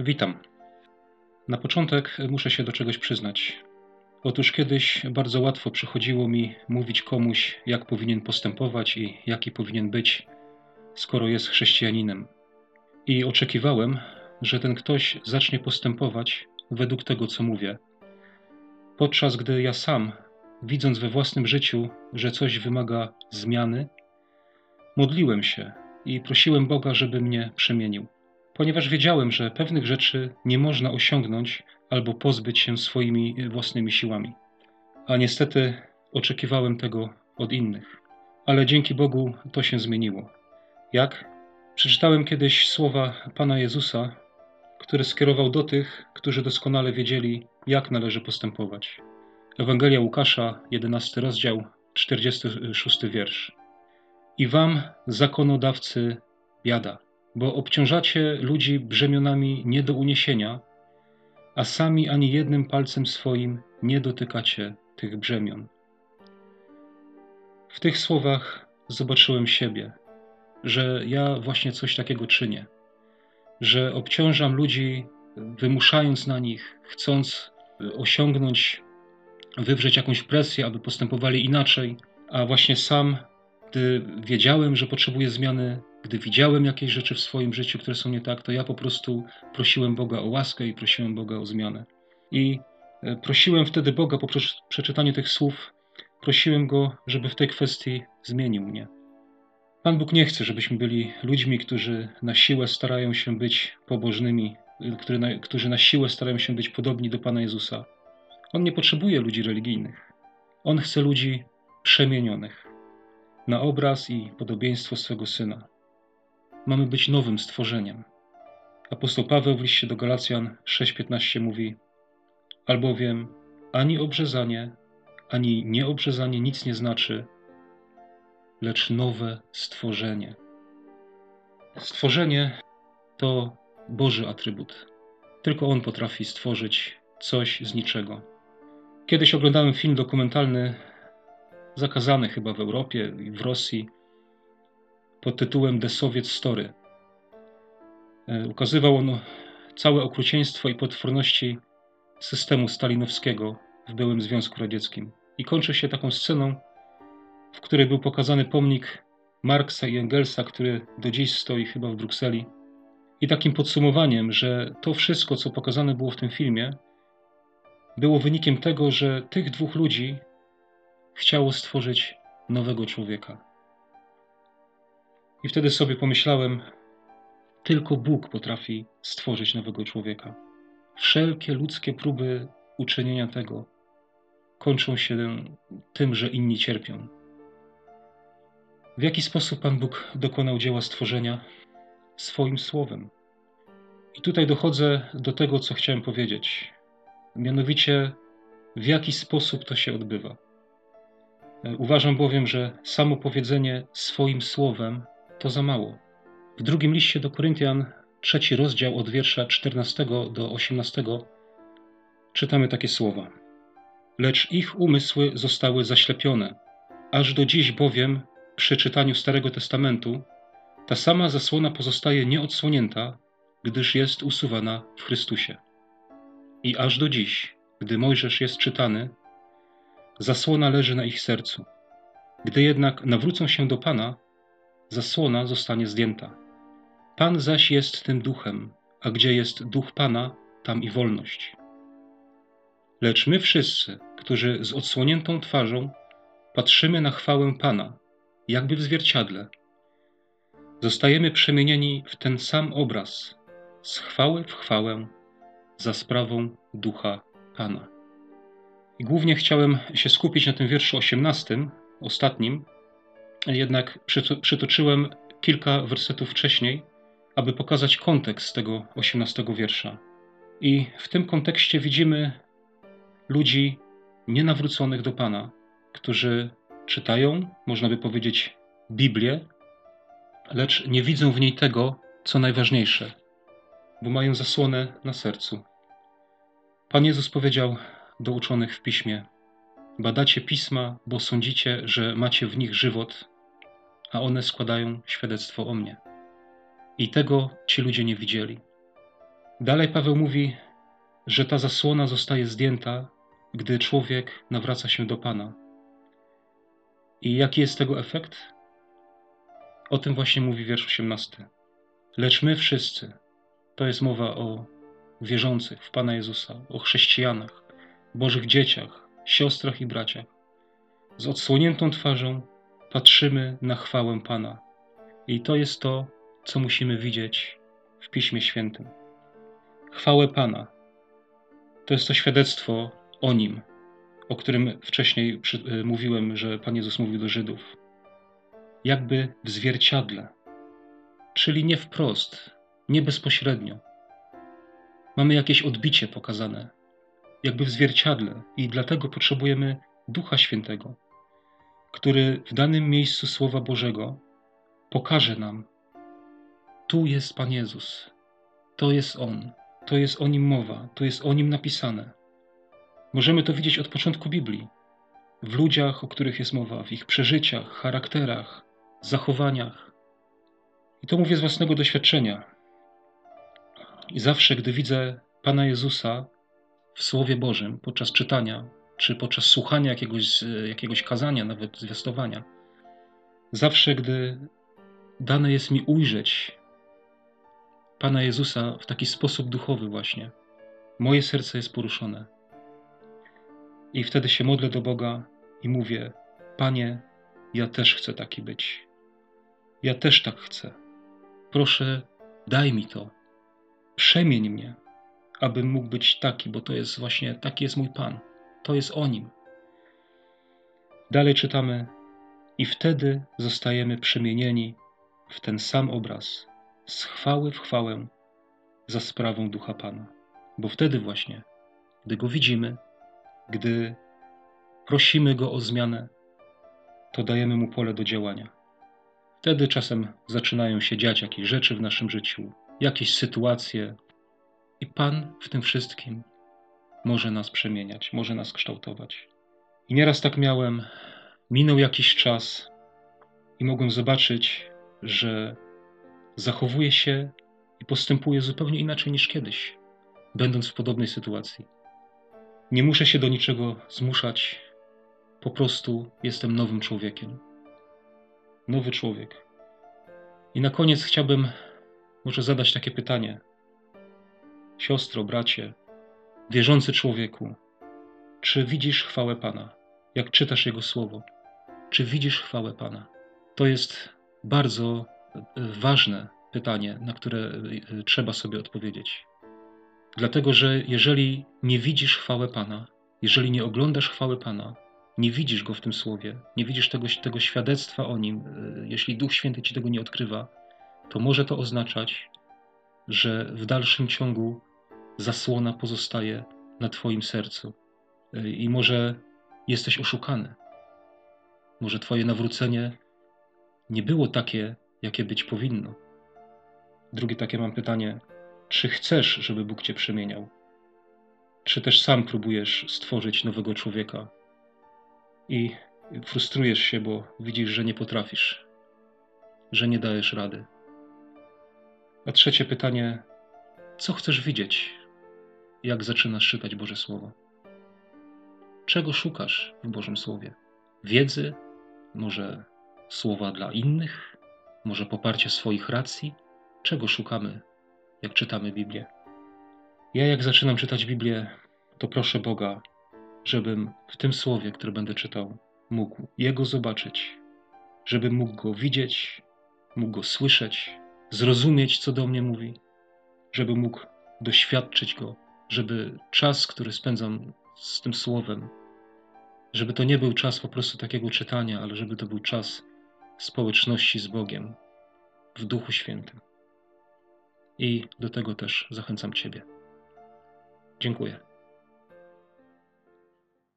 Witam. Na początek muszę się do czegoś przyznać. Otóż kiedyś bardzo łatwo przychodziło mi mówić komuś, jak powinien postępować i jaki powinien być, skoro jest chrześcijaninem. I oczekiwałem, że ten ktoś zacznie postępować według tego, co mówię. Podczas gdy ja sam, widząc we własnym życiu, że coś wymaga zmiany, modliłem się i prosiłem Boga, żeby mnie przemienił ponieważ wiedziałem, że pewnych rzeczy nie można osiągnąć albo pozbyć się swoimi własnymi siłami. A niestety oczekiwałem tego od innych. Ale dzięki Bogu to się zmieniło. Jak? Przeczytałem kiedyś słowa Pana Jezusa, które skierował do tych, którzy doskonale wiedzieli, jak należy postępować. Ewangelia Łukasza, 11 rozdział, 46 wiersz. I wam, zakonodawcy, biada bo obciążacie ludzi brzemionami nie do uniesienia, a sami ani jednym palcem swoim nie dotykacie tych brzemion. W tych słowach zobaczyłem siebie, że ja właśnie coś takiego czynię, że obciążam ludzi, wymuszając na nich, chcąc osiągnąć, wywrzeć jakąś presję, aby postępowali inaczej, a właśnie sam, gdy wiedziałem, że potrzebuję zmiany, gdy widziałem jakieś rzeczy w swoim życiu, które są nie tak, to ja po prostu prosiłem Boga o łaskę i prosiłem Boga o zmianę. I e, prosiłem wtedy Boga po przeczytaniu tych słów, prosiłem Go, żeby w tej kwestii zmienił mnie. Pan Bóg nie chce, żebyśmy byli ludźmi, którzy na siłę starają się być pobożnymi, którzy na siłę starają się być podobni do Pana Jezusa. On nie potrzebuje ludzi religijnych. On chce ludzi przemienionych na obraz i podobieństwo swego Syna mamy być nowym stworzeniem. Apostoł Paweł w liście do Galacjan 6:15 mówi: Albowiem ani obrzezanie, ani nieobrzezanie nic nie znaczy, lecz nowe stworzenie. Stworzenie to Boży atrybut. Tylko On potrafi stworzyć coś z niczego. Kiedyś oglądałem film dokumentalny, zakazany chyba w Europie i w Rosji, pod tytułem The Soviet Story. E, ukazywał on całe okrucieństwo i potworności systemu stalinowskiego w byłym Związku Radzieckim. I kończy się taką sceną, w której był pokazany pomnik Marksa i Engelsa, który do dziś stoi chyba w Brukseli. I takim podsumowaniem, że to wszystko, co pokazane było w tym filmie, było wynikiem tego, że tych dwóch ludzi chciało stworzyć nowego człowieka. I wtedy sobie pomyślałem, tylko Bóg potrafi stworzyć nowego człowieka. Wszelkie ludzkie próby uczynienia tego kończą się tym, że inni cierpią. W jaki sposób Pan Bóg dokonał dzieła stworzenia? Swoim słowem. I tutaj dochodzę do tego, co chciałem powiedzieć. Mianowicie, w jaki sposób to się odbywa. Uważam bowiem, że samo powiedzenie swoim słowem to za mało. W drugim liście do Koryntian, trzeci rozdział od wiersza 14 do 18, czytamy takie słowa. Lecz ich umysły zostały zaślepione, aż do dziś bowiem przy czytaniu Starego Testamentu ta sama zasłona pozostaje nieodsłonięta, gdyż jest usuwana w Chrystusie. I aż do dziś, gdy Mojżesz jest czytany, zasłona leży na ich sercu. Gdy jednak nawrócą się do Pana, zasłona zostanie zdjęta. Pan zaś jest tym duchem, a gdzie jest duch Pana, tam i wolność. Lecz my wszyscy, którzy z odsłoniętą twarzą patrzymy na chwałę Pana, jakby w zwierciadle, zostajemy przemienieni w ten sam obraz, z chwały w chwałę, za sprawą ducha Pana. I głównie chciałem się skupić na tym wierszu osiemnastym, ostatnim, jednak przytoczyłem kilka wersetów wcześniej, aby pokazać kontekst tego osiemnastego wiersza. I w tym kontekście widzimy ludzi nienawróconych do Pana, którzy czytają, można by powiedzieć, Biblię, lecz nie widzą w niej tego, co najważniejsze, bo mają zasłonę na sercu. Pan Jezus powiedział do uczonych w piśmie: Badacie pisma, bo sądzicie, że macie w nich żywot, a one składają świadectwo o mnie. I tego ci ludzie nie widzieli. Dalej Paweł mówi, że ta zasłona zostaje zdjęta, gdy człowiek nawraca się do Pana. I jaki jest tego efekt? O tym właśnie mówi wiersz 18. Lecz my wszyscy, to jest mowa o wierzących w Pana Jezusa, o chrześcijanach, Bożych dzieciach, siostrach i braciach, z odsłoniętą twarzą patrzymy na chwałę Pana. I to jest to, co musimy widzieć w Piśmie Świętym. Chwałę Pana. To jest to świadectwo o Nim, o którym wcześniej y, mówiłem, że Pan Jezus mówił do Żydów. Jakby w zwierciadle, czyli nie wprost, nie bezpośrednio. Mamy jakieś odbicie pokazane, jakby w zwierciadle, i dlatego potrzebujemy Ducha Świętego, który w danym miejscu Słowa Bożego pokaże nam: tu jest Pan Jezus, to jest On, to jest o nim mowa, to jest o nim napisane. Możemy to widzieć od początku Biblii. W ludziach, o których jest mowa, w ich przeżyciach, charakterach, zachowaniach. I to mówię z własnego doświadczenia. I zawsze, gdy widzę Pana Jezusa w Słowie Bożym, podczas czytania, czy podczas słuchania jakiegoś, jakiegoś kazania, nawet zwiastowania, zawsze, gdy dane jest mi ujrzeć Pana Jezusa w taki sposób duchowy, właśnie, moje serce jest poruszone. I wtedy się modlę do Boga i mówię: Panie, ja też chcę taki być. Ja też tak chcę. Proszę, daj mi to. Przemień mnie, abym mógł być taki, bo to jest właśnie taki jest mój Pan. To jest o nim. Dalej czytamy: I wtedy zostajemy przemienieni w ten sam obraz, z chwały w chwałę, za sprawą Ducha Pana. Bo wtedy właśnie, gdy Go widzimy, gdy prosimy Go o zmianę, to dajemy Mu pole do działania. Wtedy czasem zaczynają się dziać jakieś rzeczy w naszym życiu, jakieś sytuacje, i Pan w tym wszystkim może nas przemieniać, może nas kształtować. I nieraz tak miałem, minął jakiś czas i mogłem zobaczyć, że zachowuję się i postępuję zupełnie inaczej niż kiedyś, będąc w podobnej sytuacji. Nie muszę się do niczego zmuszać, po prostu jestem nowym człowiekiem. Nowy człowiek. I na koniec chciałbym może zadać takie pytanie. Siostro, bracie, wierzący człowieku, czy widzisz chwałę Pana, jak czytasz Jego słowo? Czy widzisz chwałę Pana? To jest bardzo e, ważne pytanie, na które e, trzeba sobie odpowiedzieć. Dlatego, że jeżeli nie widzisz chwałę Pana, jeżeli nie oglądasz chwały Pana, nie widzisz Go w tym słowie, nie widzisz tego, tego świadectwa o Nim, e, jeśli Duch Święty Ci tego nie odkrywa, to może to oznaczać, że w dalszym ciągu zasłona pozostaje na Twoim sercu i może jesteś oszukany. Może Twoje nawrócenie nie było takie, jakie być powinno. Drugie takie mam pytanie: czy chcesz, żeby Bóg Cię przemieniał? Czy też sam próbujesz stworzyć nowego człowieka i frustrujesz się, bo widzisz, że nie potrafisz, że nie dajesz rady? A trzecie pytanie: co chcesz widzieć, jak zaczynasz czytać Boże Słowo? Czego szukasz w Bożym Słowie? Wiedzy? Może słowa dla innych? Może poparcie swoich racji? Czego szukamy, jak czytamy Biblię? Ja, jak zaczynam czytać Biblię, to proszę Boga, żebym w tym słowie, które będę czytał, mógł Jego zobaczyć, żebym mógł Go widzieć, mógł Go słyszeć, zrozumieć, co do mnie mówi, żebym mógł doświadczyć Go, żeby czas, który spędzam z tym słowem, żeby to nie był czas po prostu takiego czytania, ale żeby to był czas społeczności z Bogiem w Duchu Świętym. I do tego też zachęcam Ciebie. Dziękuję.